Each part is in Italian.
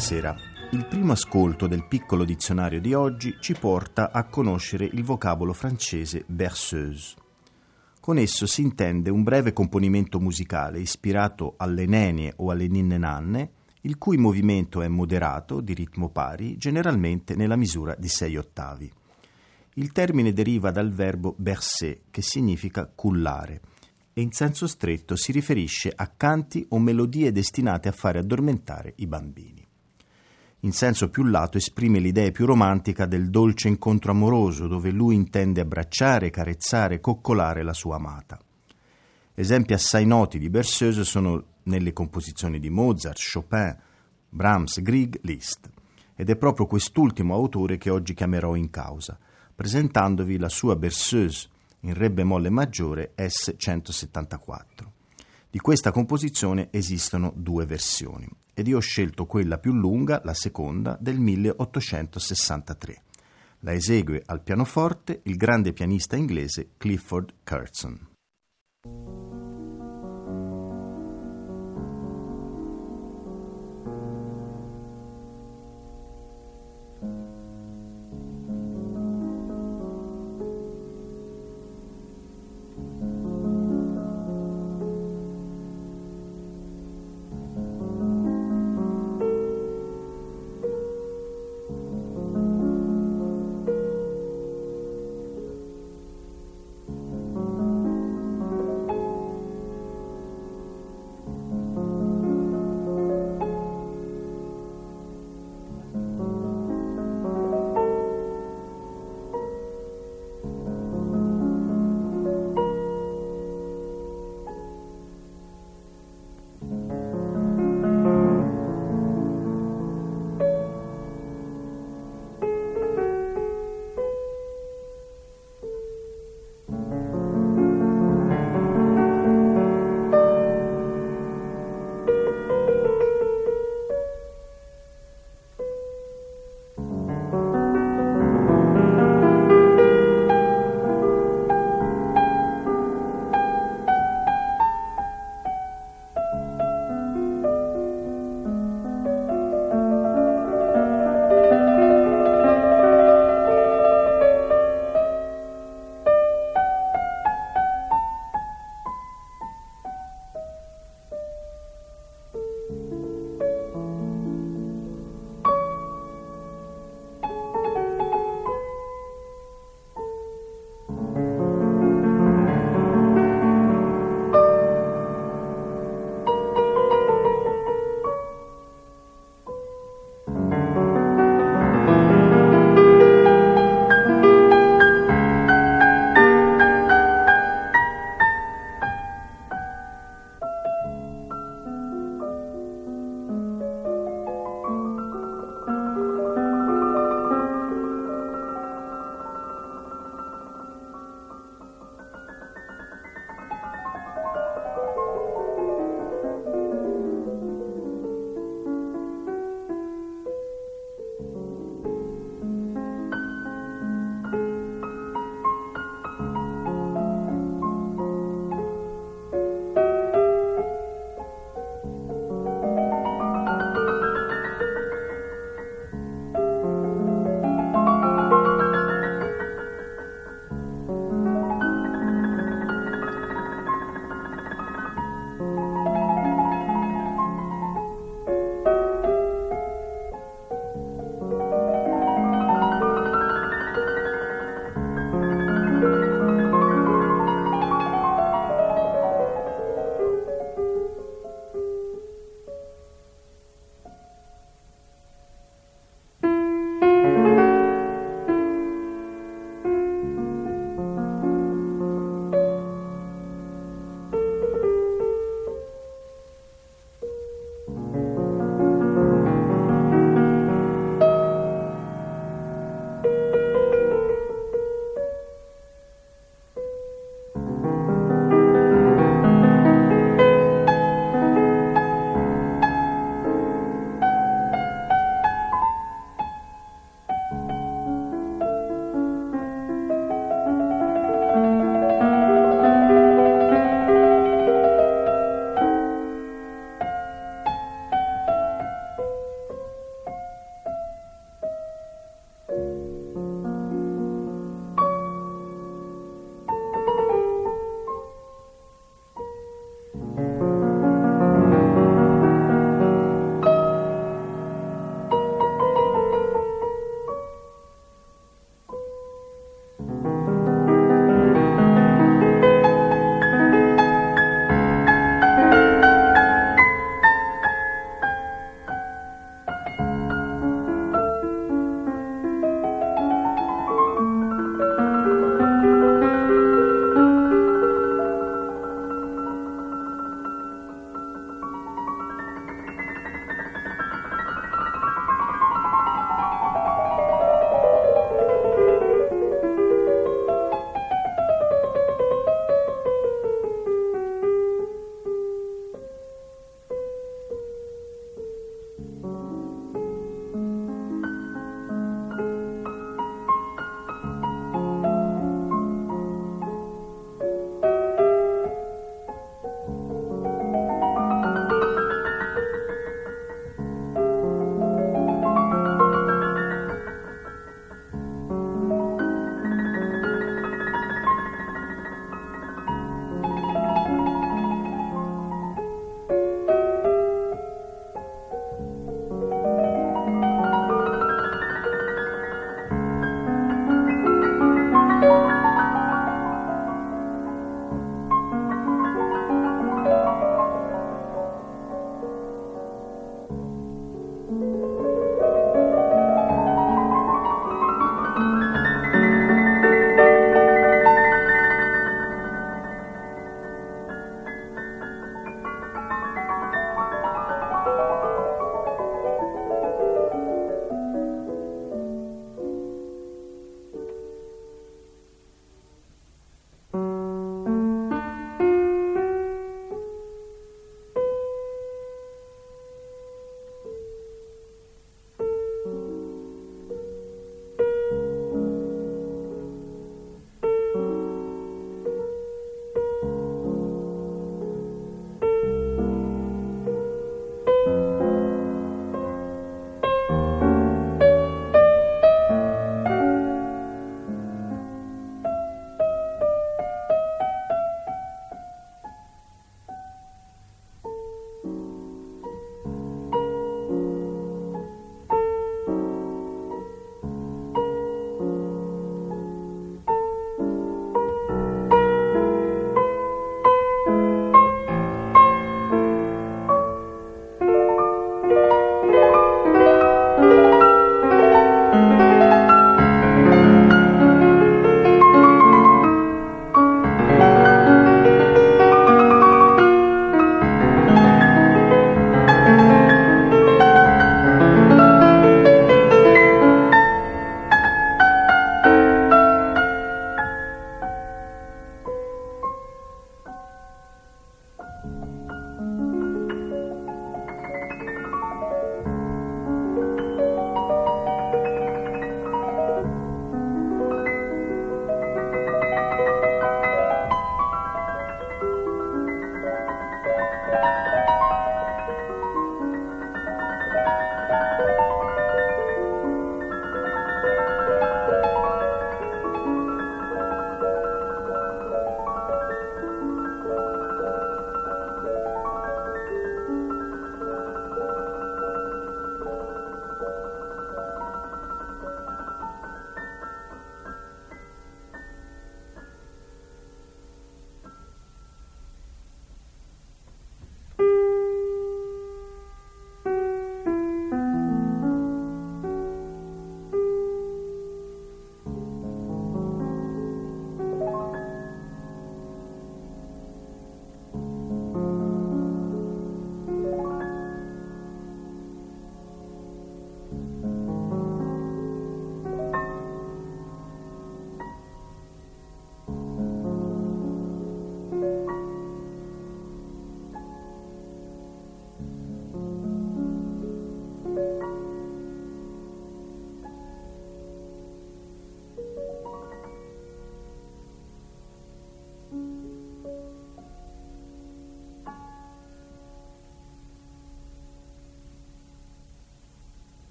Buonasera. Il primo ascolto del piccolo dizionario di oggi ci porta a conoscere il vocabolo francese berceuse. Con esso si intende un breve componimento musicale ispirato alle nenie o alle ninne nanne, il cui movimento è moderato, di ritmo pari, generalmente nella misura di sei ottavi. Il termine deriva dal verbo bercer, che significa cullare, e in senso stretto si riferisce a canti o melodie destinate a fare addormentare i bambini in senso più lato esprime l'idea più romantica del dolce incontro amoroso dove lui intende abbracciare, carezzare, coccolare la sua amata. Esempi assai noti di berceuse sono nelle composizioni di Mozart, Chopin, Brahms, Grieg, Liszt. Ed è proprio quest'ultimo autore che oggi chiamerò in causa, presentandovi la sua berceuse in Re bemolle maggiore S174. Di questa composizione esistono due versioni ed io ho scelto quella più lunga, la seconda, del 1863. La esegue al pianoforte il grande pianista inglese Clifford Curtson.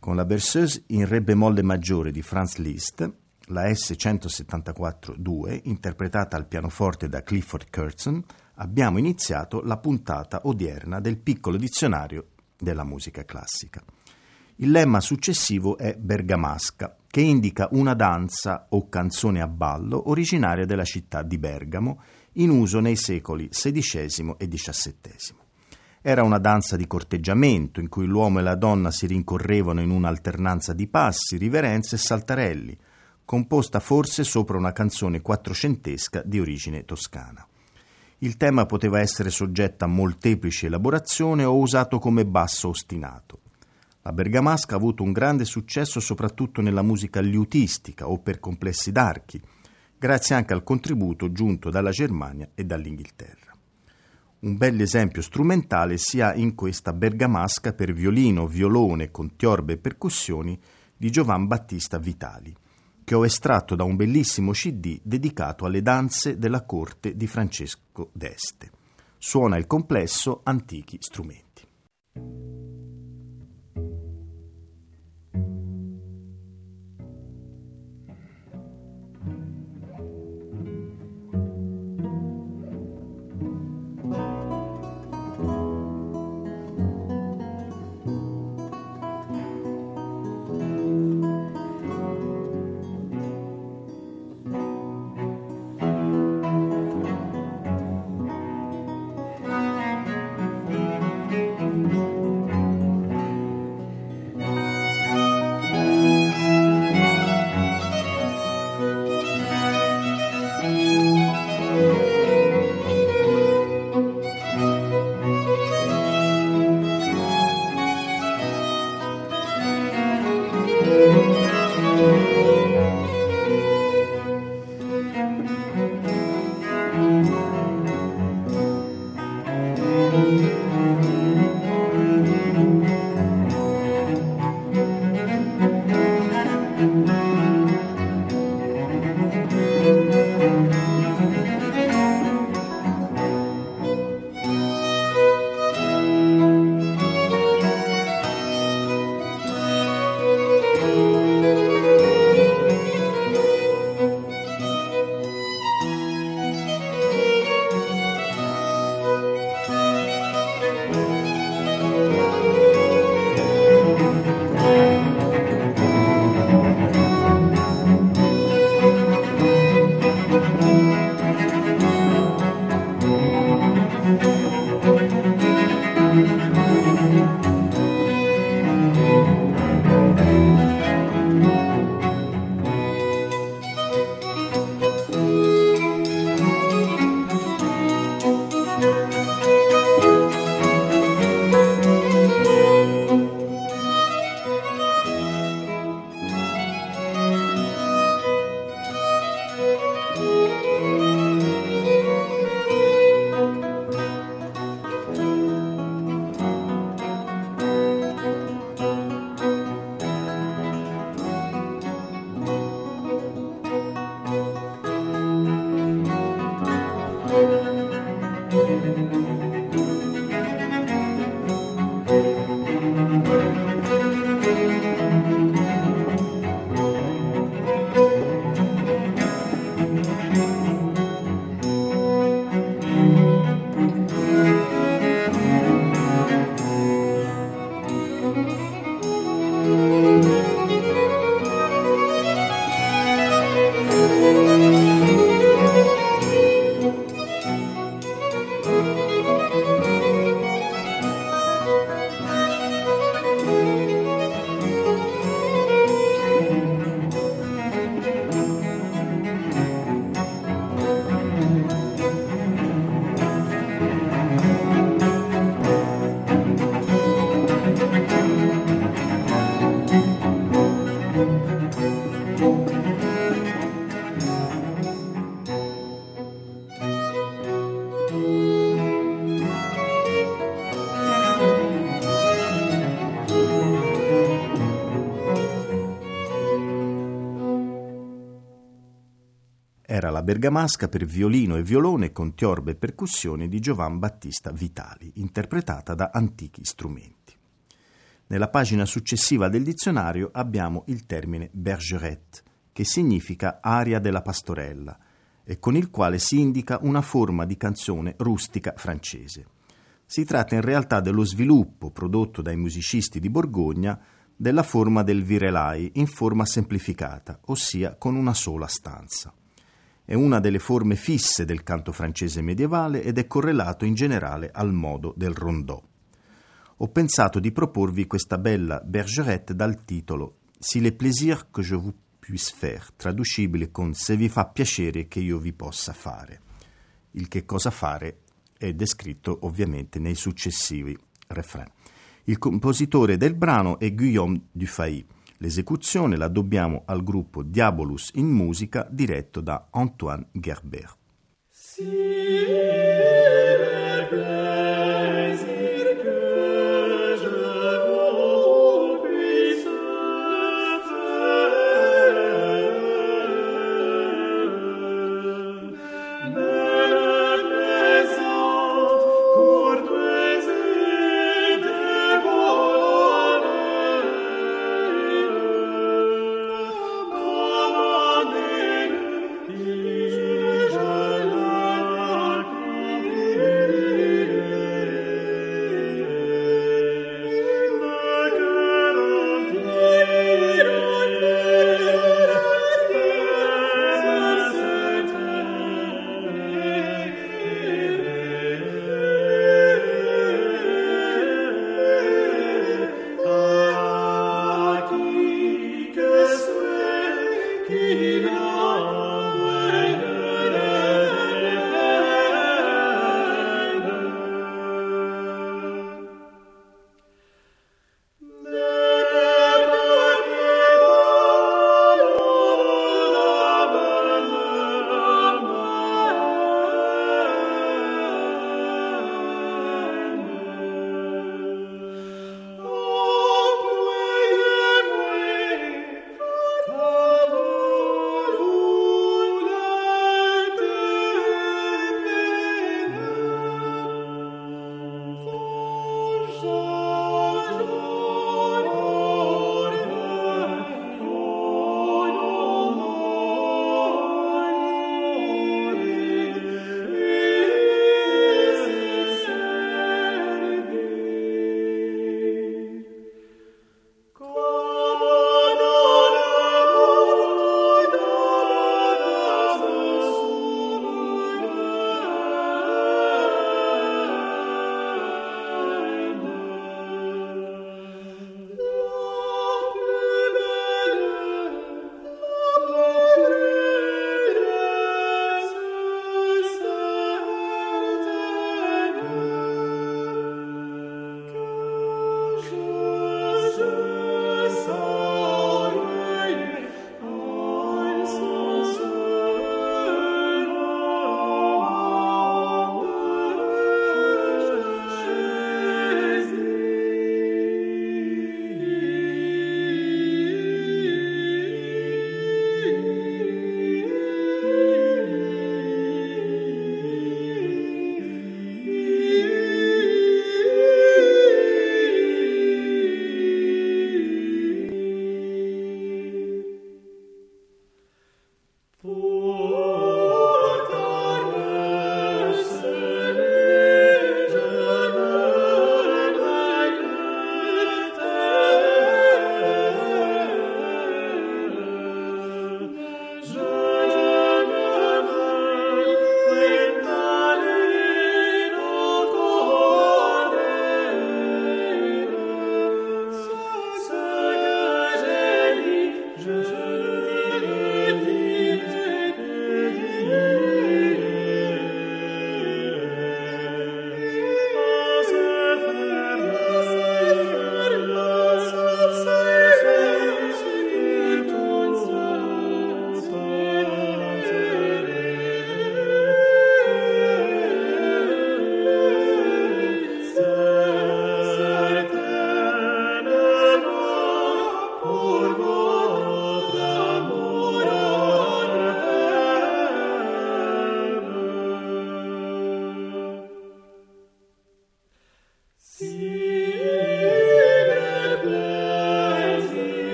Con la berceuse in re bemolle maggiore di Franz Liszt, la S174-2, interpretata al pianoforte da Clifford Curtzen, abbiamo iniziato la puntata odierna del piccolo dizionario della musica classica. Il lemma successivo è bergamasca, che indica una danza o canzone a ballo originaria della città di Bergamo, in uso nei secoli XVI e XVII. Era una danza di corteggiamento in cui l'uomo e la donna si rincorrevano in un'alternanza di passi, riverenze e saltarelli, composta forse sopra una canzone quattrocentesca di origine toscana. Il tema poteva essere soggetto a molteplici elaborazioni o usato come basso ostinato. La bergamasca ha avuto un grande successo soprattutto nella musica liutistica o per complessi d'archi, grazie anche al contributo giunto dalla Germania e dall'Inghilterra. Un bel esempio strumentale si ha in questa bergamasca per violino, violone, contiorbe e percussioni di Giovan Battista Vitali, che ho estratto da un bellissimo CD dedicato alle danze della corte di Francesco d'Este. Suona il complesso Antichi strumenti. Bergamasca per violino e violone con tiorbe e percussioni di Giovan Battista Vitali, interpretata da antichi strumenti. Nella pagina successiva del dizionario abbiamo il termine bergerette, che significa aria della pastorella, e con il quale si indica una forma di canzone rustica francese. Si tratta in realtà dello sviluppo prodotto dai musicisti di Borgogna della forma del virelai in forma semplificata, ossia con una sola stanza. È una delle forme fisse del canto francese medievale ed è correlato in generale al modo del rondò. Ho pensato di proporvi questa bella bergerette dal titolo Si les plaisirs que je vous puisse faire, traducibile con Se vi fa piacere che io vi possa fare. Il che cosa fare è descritto ovviamente nei successivi refrain. Il compositore del brano è Guillaume Dufay. L'esecuzione la dobbiamo al gruppo Diabolus in musica diretto da Antoine Gerber. Sì.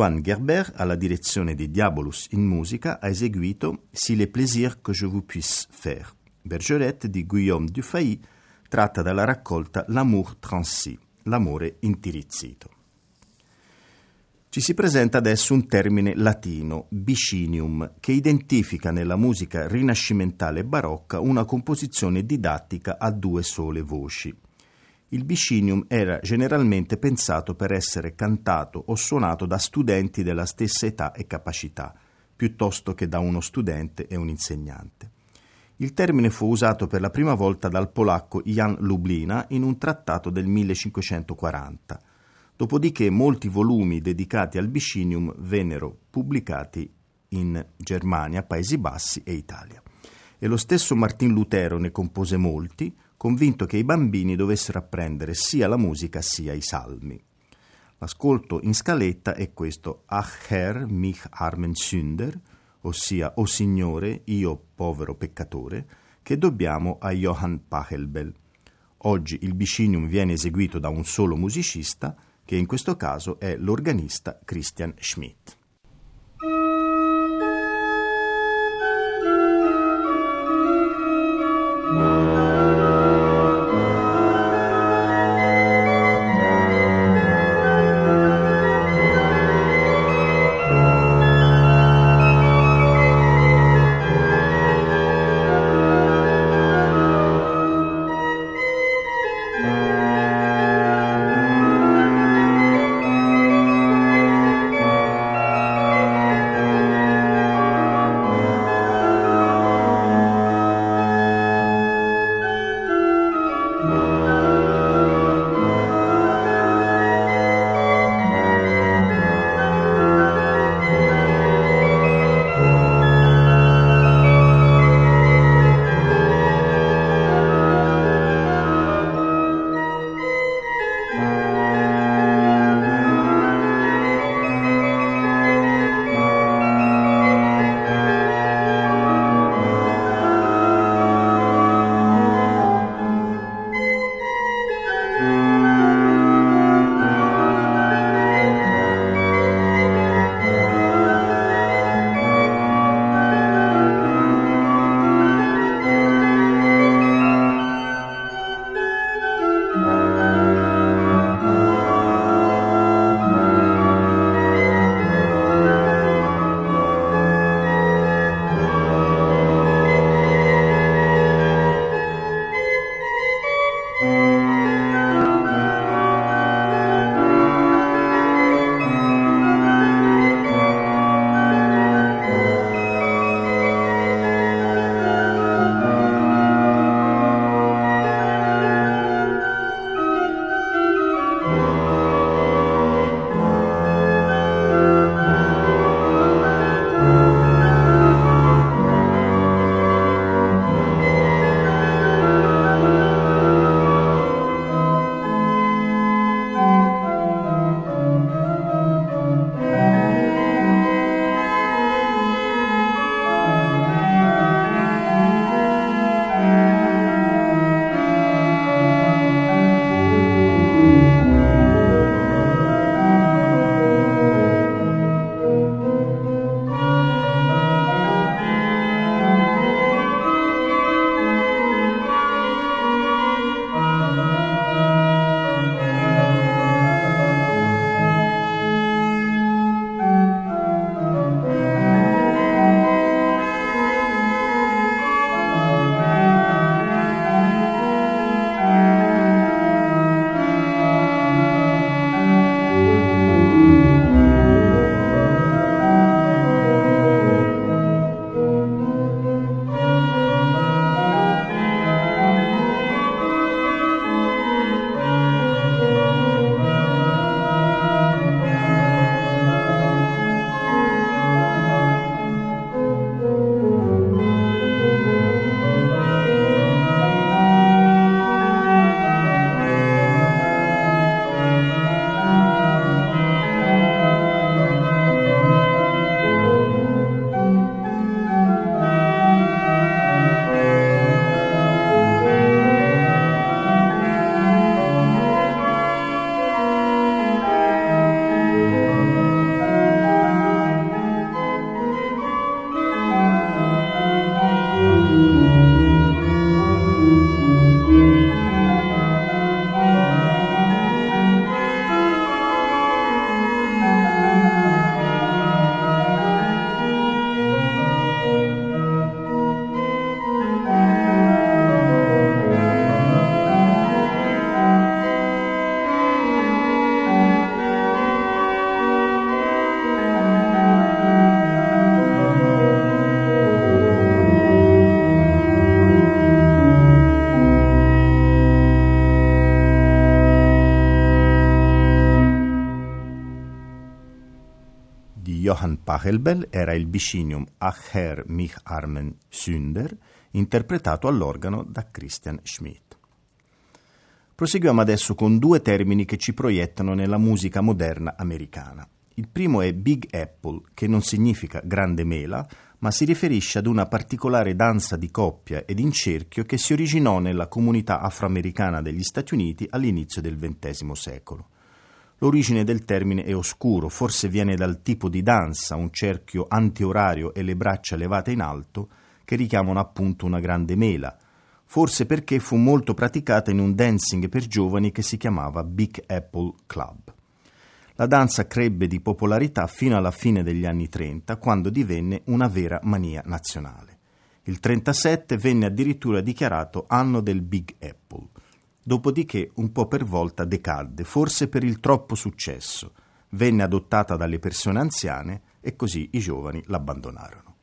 Antoine Gerber, alla direzione di Diabolus in musica, ha eseguito Si les plaisirs que je vous puisse faire, Bergerette di Guillaume Dufay, tratta dalla raccolta L'amour transi, l'amore intirizzito. Ci si presenta adesso un termine latino, bicinium, che identifica nella musica rinascimentale barocca una composizione didattica a due sole voci. Il bicinium era generalmente pensato per essere cantato o suonato da studenti della stessa età e capacità, piuttosto che da uno studente e un insegnante. Il termine fu usato per la prima volta dal polacco Jan Lublina in un trattato del 1540. Dopodiché molti volumi dedicati al bicinium vennero pubblicati in Germania, Paesi Bassi e Italia. E lo stesso Martin Lutero ne compose molti, convinto che i bambini dovessero apprendere sia la musica sia i salmi. L'ascolto in scaletta è questo Ach Herr, mich armen Sünder, ossia O Signore, io povero peccatore, che dobbiamo a Johann Pachelbel. Oggi il bicinium viene eseguito da un solo musicista, che in questo caso è l'organista Christian Schmidt. Pachelbel era il bicinium Ach Herr mich armen Sünder, interpretato all'organo da Christian Schmidt. Proseguiamo adesso con due termini che ci proiettano nella musica moderna americana. Il primo è Big Apple, che non significa grande mela, ma si riferisce ad una particolare danza di coppia ed in cerchio che si originò nella comunità afroamericana degli Stati Uniti all'inizio del XX secolo. L'origine del termine è oscuro, forse viene dal tipo di danza, un cerchio antiorario e le braccia levate in alto, che richiamano appunto una grande mela, forse perché fu molto praticata in un dancing per giovani che si chiamava Big Apple Club. La danza crebbe di popolarità fino alla fine degli anni 30, quando divenne una vera mania nazionale. Il 37 venne addirittura dichiarato anno del Big Apple. Dopodiché, un po' per volta decadde, forse per il troppo successo. Venne adottata dalle persone anziane e così i giovani l'abbandonarono.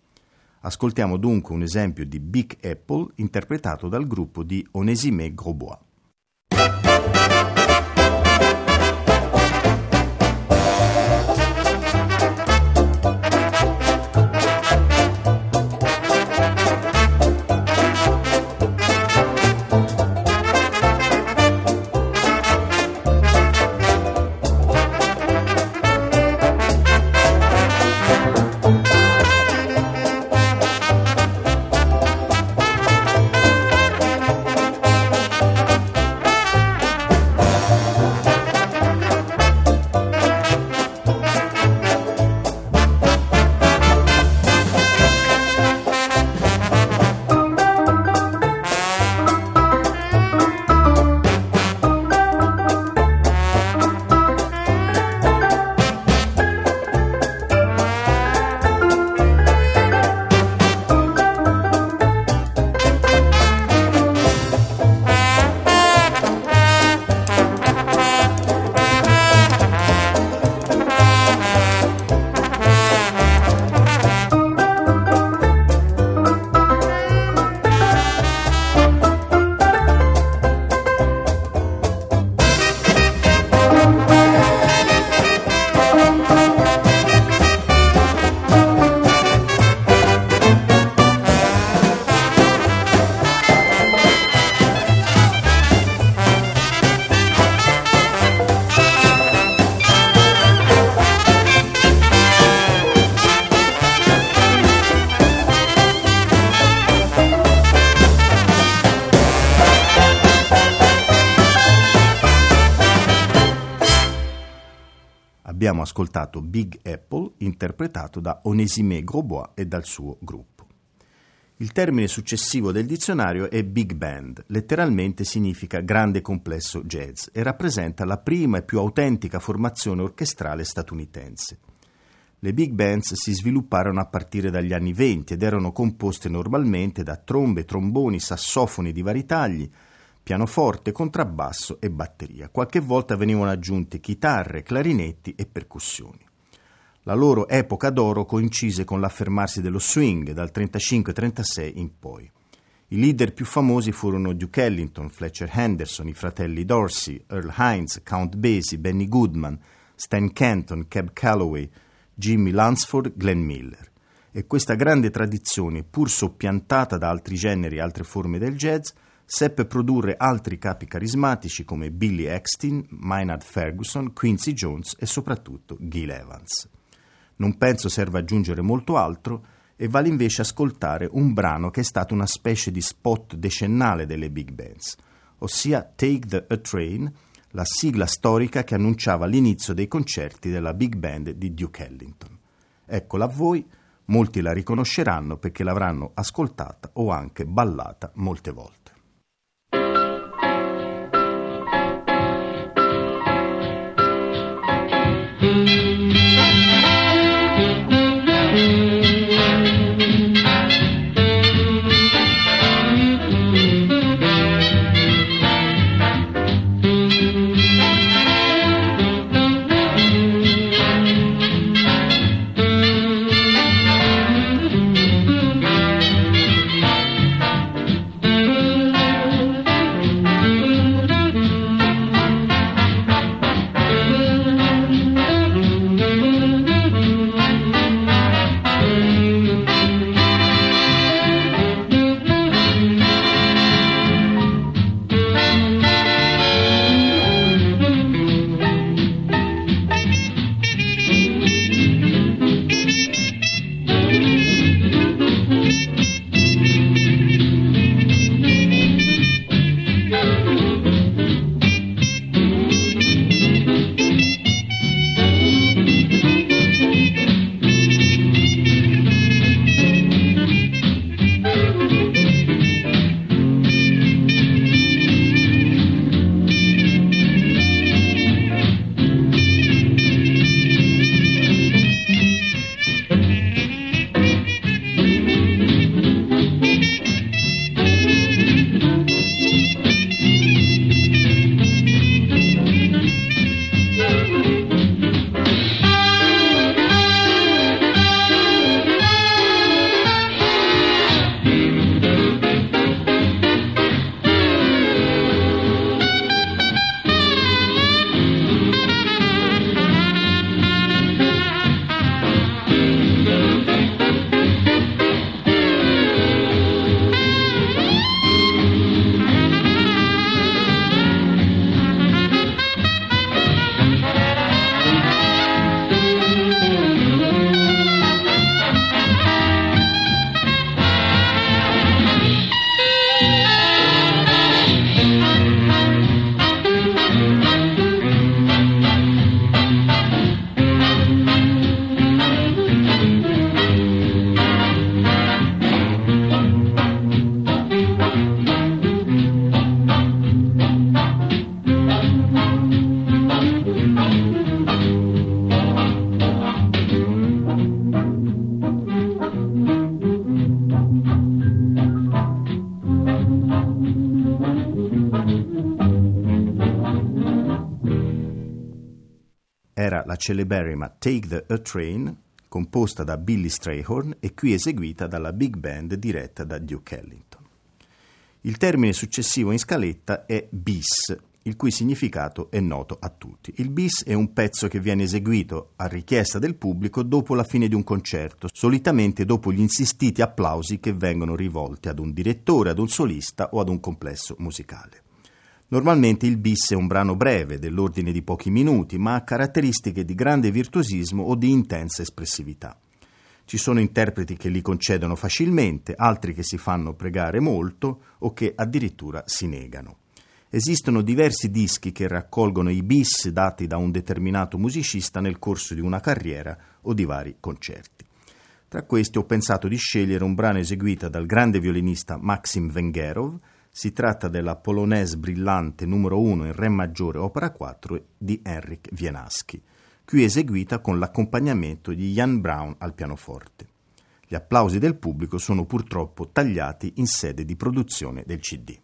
Ascoltiamo dunque un esempio di Big Apple interpretato dal gruppo di Onesime Grosbois. Abbiamo ascoltato Big Apple interpretato da Onesime Grosbois e dal suo gruppo. Il termine successivo del dizionario è Big Band, letteralmente significa grande complesso jazz e rappresenta la prima e più autentica formazione orchestrale statunitense. Le big bands si svilupparono a partire dagli anni venti ed erano composte normalmente da trombe, tromboni, sassofoni di vari tagli, pianoforte, contrabbasso e batteria. Qualche volta venivano aggiunte chitarre, clarinetti e percussioni. La loro epoca d'oro coincise con l'affermarsi dello swing dal 35-36 in poi. I leader più famosi furono Duke Ellington, Fletcher Henderson, i fratelli Dorsey, Earl Hines, Count Basie, Benny Goodman, Stan Kenton, Cab Calloway, Jimmy Lansford, Glenn Miller. E questa grande tradizione, pur soppiantata da altri generi e altre forme del jazz, seppe produrre altri capi carismatici come Billy Eckstein, Maynard Ferguson, Quincy Jones e soprattutto Gil Evans. Non penso serva aggiungere molto altro e vale invece ascoltare un brano che è stato una specie di spot decennale delle big bands, ossia Take the A Train, la sigla storica che annunciava l'inizio dei concerti della big band di Duke Ellington. Eccola a voi, molti la riconosceranno perché l'avranno ascoltata o anche ballata molte volte. Celeberrima Take the A Train, composta da Billy Strayhorn e qui eseguita dalla big band diretta da Duke Ellington. Il termine successivo in scaletta è bis, il cui significato è noto a tutti. Il bis è un pezzo che viene eseguito a richiesta del pubblico dopo la fine di un concerto, solitamente dopo gli insistiti applausi che vengono rivolti ad un direttore, ad un solista o ad un complesso musicale. Normalmente il bis è un brano breve, dell'ordine di pochi minuti, ma ha caratteristiche di grande virtuosismo o di intensa espressività. Ci sono interpreti che li concedono facilmente, altri che si fanno pregare molto o che addirittura si negano. Esistono diversi dischi che raccolgono i bis dati da un determinato musicista nel corso di una carriera o di vari concerti. Tra questi ho pensato di scegliere un brano eseguito dal grande violinista Maxim Vengerov. Si tratta della Polonaise brillante numero 1 in Re maggiore opera 4 di Henrik Wienawski, qui eseguita con l'accompagnamento di Jan Brown al pianoforte. Gli applausi del pubblico sono purtroppo tagliati in sede di produzione del CD.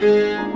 Música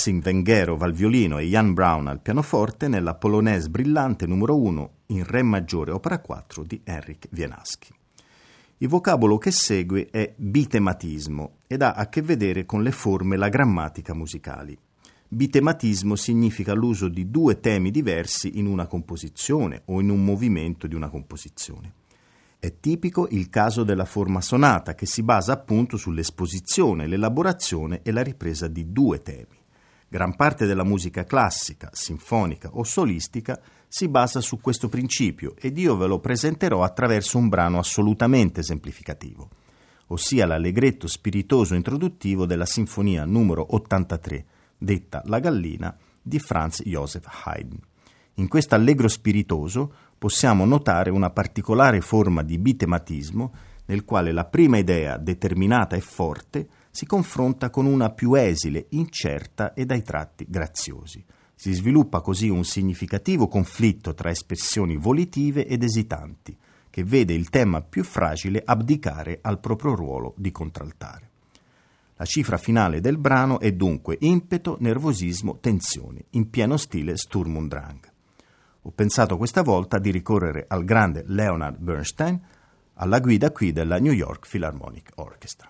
Maxim Vengerov al violino e Jan Brown al pianoforte nella Polonaise brillante numero 1 in Re maggiore opera 4 di Henrik Wienawski. Il vocabolo che segue è bitematismo ed ha a che vedere con le forme e la grammatica musicali. Bitematismo significa l'uso di due temi diversi in una composizione o in un movimento di una composizione. È tipico il caso della forma sonata che si basa appunto sull'esposizione, l'elaborazione e la ripresa di due temi. Gran parte della musica classica, sinfonica o solistica si basa su questo principio ed io ve lo presenterò attraverso un brano assolutamente esemplificativo, ossia l'allegretto spiritoso introduttivo della sinfonia numero 83, detta La gallina, di Franz Joseph Haydn. In questo allegro spiritoso possiamo notare una particolare forma di bitematismo nel quale la prima idea determinata e forte si confronta con una più esile, incerta e dai tratti graziosi. Si sviluppa così un significativo conflitto tra espressioni volitive ed esitanti, che vede il tema più fragile abdicare al proprio ruolo di contraltare. La cifra finale del brano è dunque impeto, nervosismo, tensione, in pieno stile Sturm und Drang. Ho pensato questa volta di ricorrere al grande Leonard Bernstein alla guida qui della New York Philharmonic Orchestra.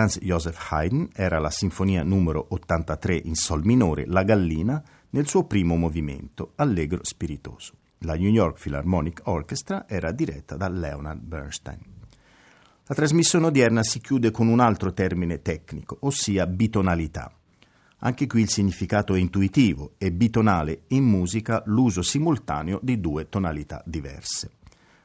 Franz Joseph Haydn era la sinfonia numero 83 in sol minore, La Gallina, nel suo primo movimento, allegro spiritoso. La New York Philharmonic Orchestra era diretta da Leonard Bernstein. La trasmissione odierna si chiude con un altro termine tecnico, ossia bitonalità. Anche qui il significato è intuitivo e bitonale in musica l'uso simultaneo di due tonalità diverse.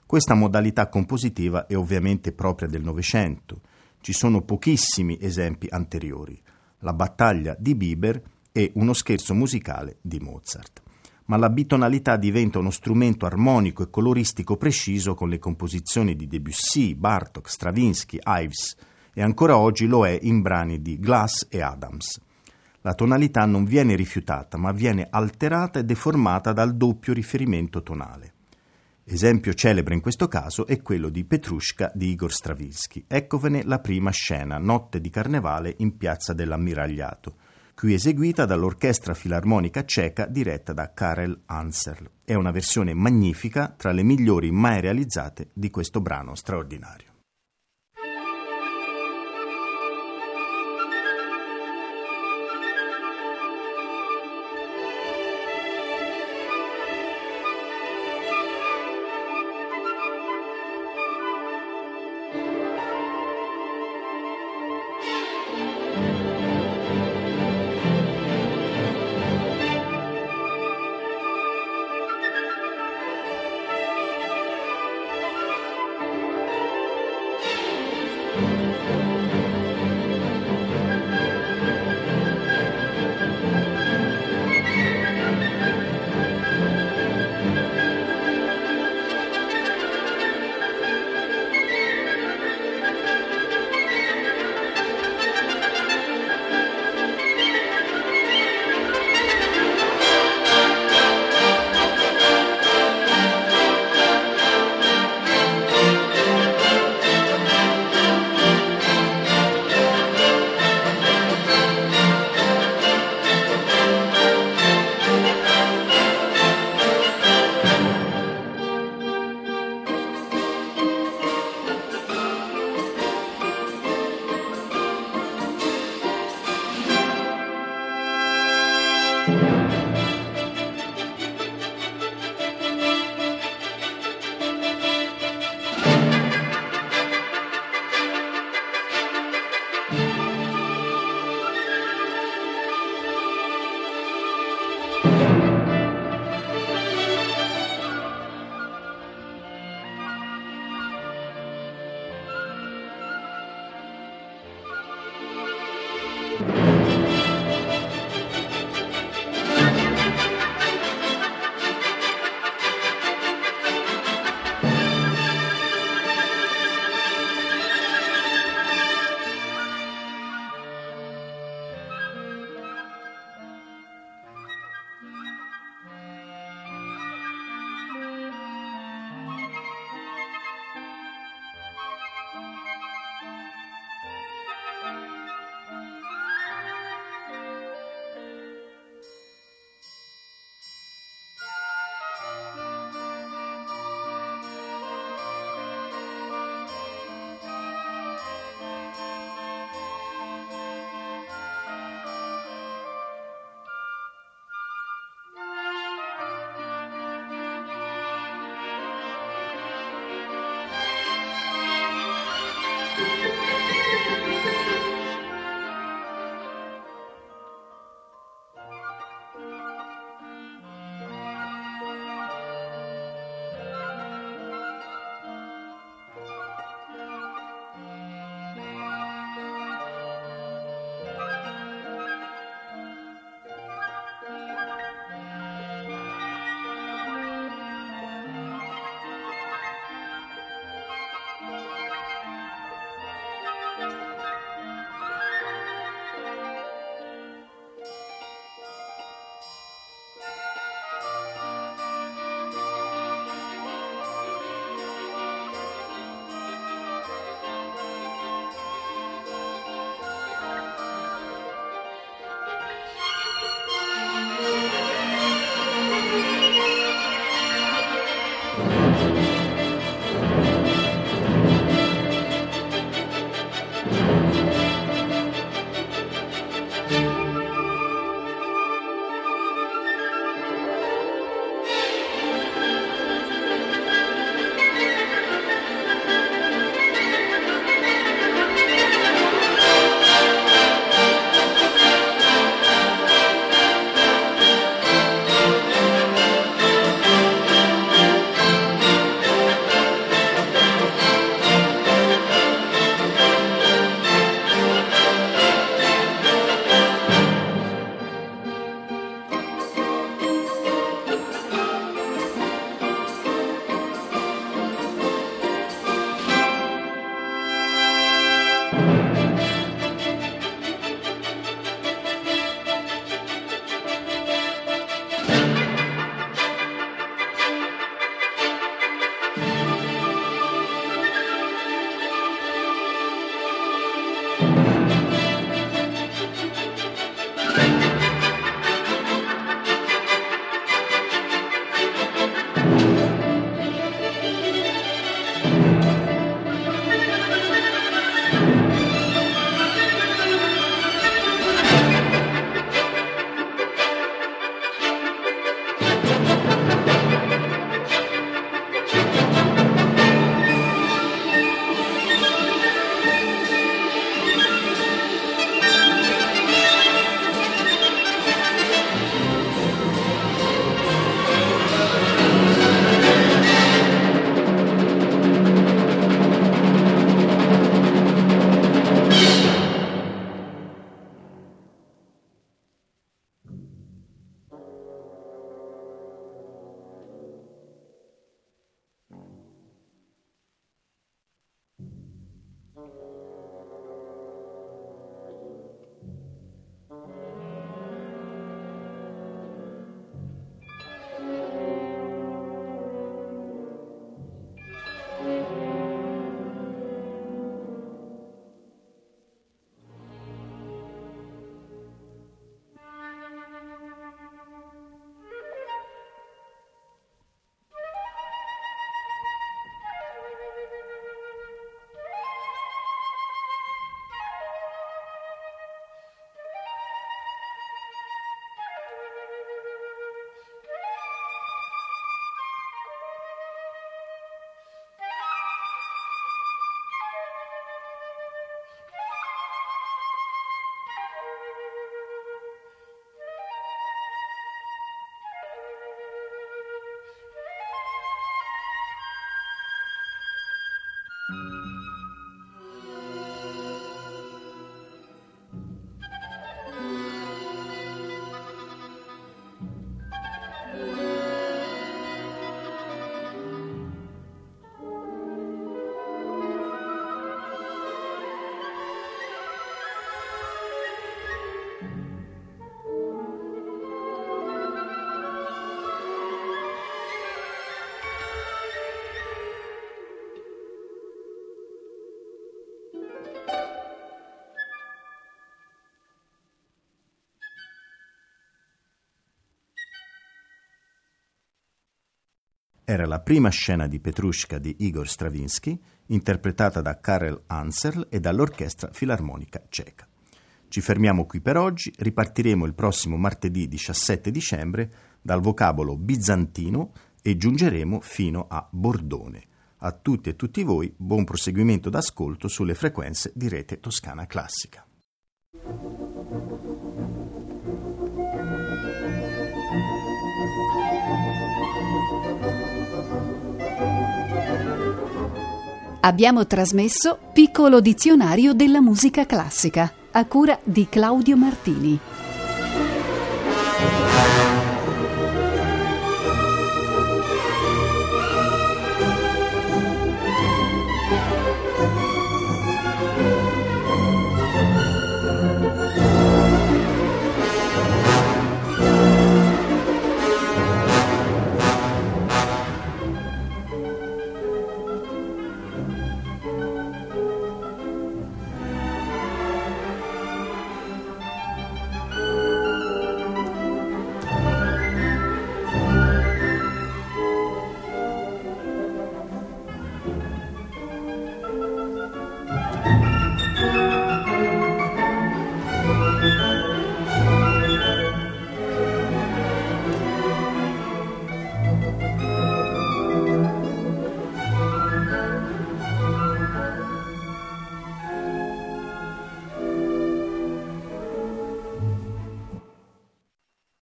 Questa modalità compositiva è ovviamente propria del Novecento, ci sono pochissimi esempi anteriori, la battaglia di Bieber e uno scherzo musicale di Mozart. Ma la bitonalità diventa uno strumento armonico e coloristico preciso con le composizioni di Debussy, Bartok, Stravinsky, Ives e ancora oggi lo è in brani di Glass e Adams. La tonalità non viene rifiutata, ma viene alterata e deformata dal doppio riferimento tonale. Esempio celebre in questo caso è quello di Petrushka di Igor Stravinsky. Eccovene la prima scena, Notte di Carnevale in Piazza dell'Ammiragliato, qui eseguita dall'Orchestra Filarmonica Ceca diretta da Karel Anserl. È una versione magnifica, tra le migliori mai realizzate di questo brano straordinario. Era la prima scena di Petrushka di Igor Stravinsky, interpretata da Karel Anserl e dall'Orchestra Filarmonica Ceca. Ci fermiamo qui per oggi, ripartiremo il prossimo martedì 17 dicembre dal vocabolo bizantino e giungeremo fino a Bordone. A tutti e tutti voi buon proseguimento d'ascolto sulle frequenze di Rete Toscana Classica. Abbiamo trasmesso Piccolo dizionario della musica classica a cura di Claudio Martini.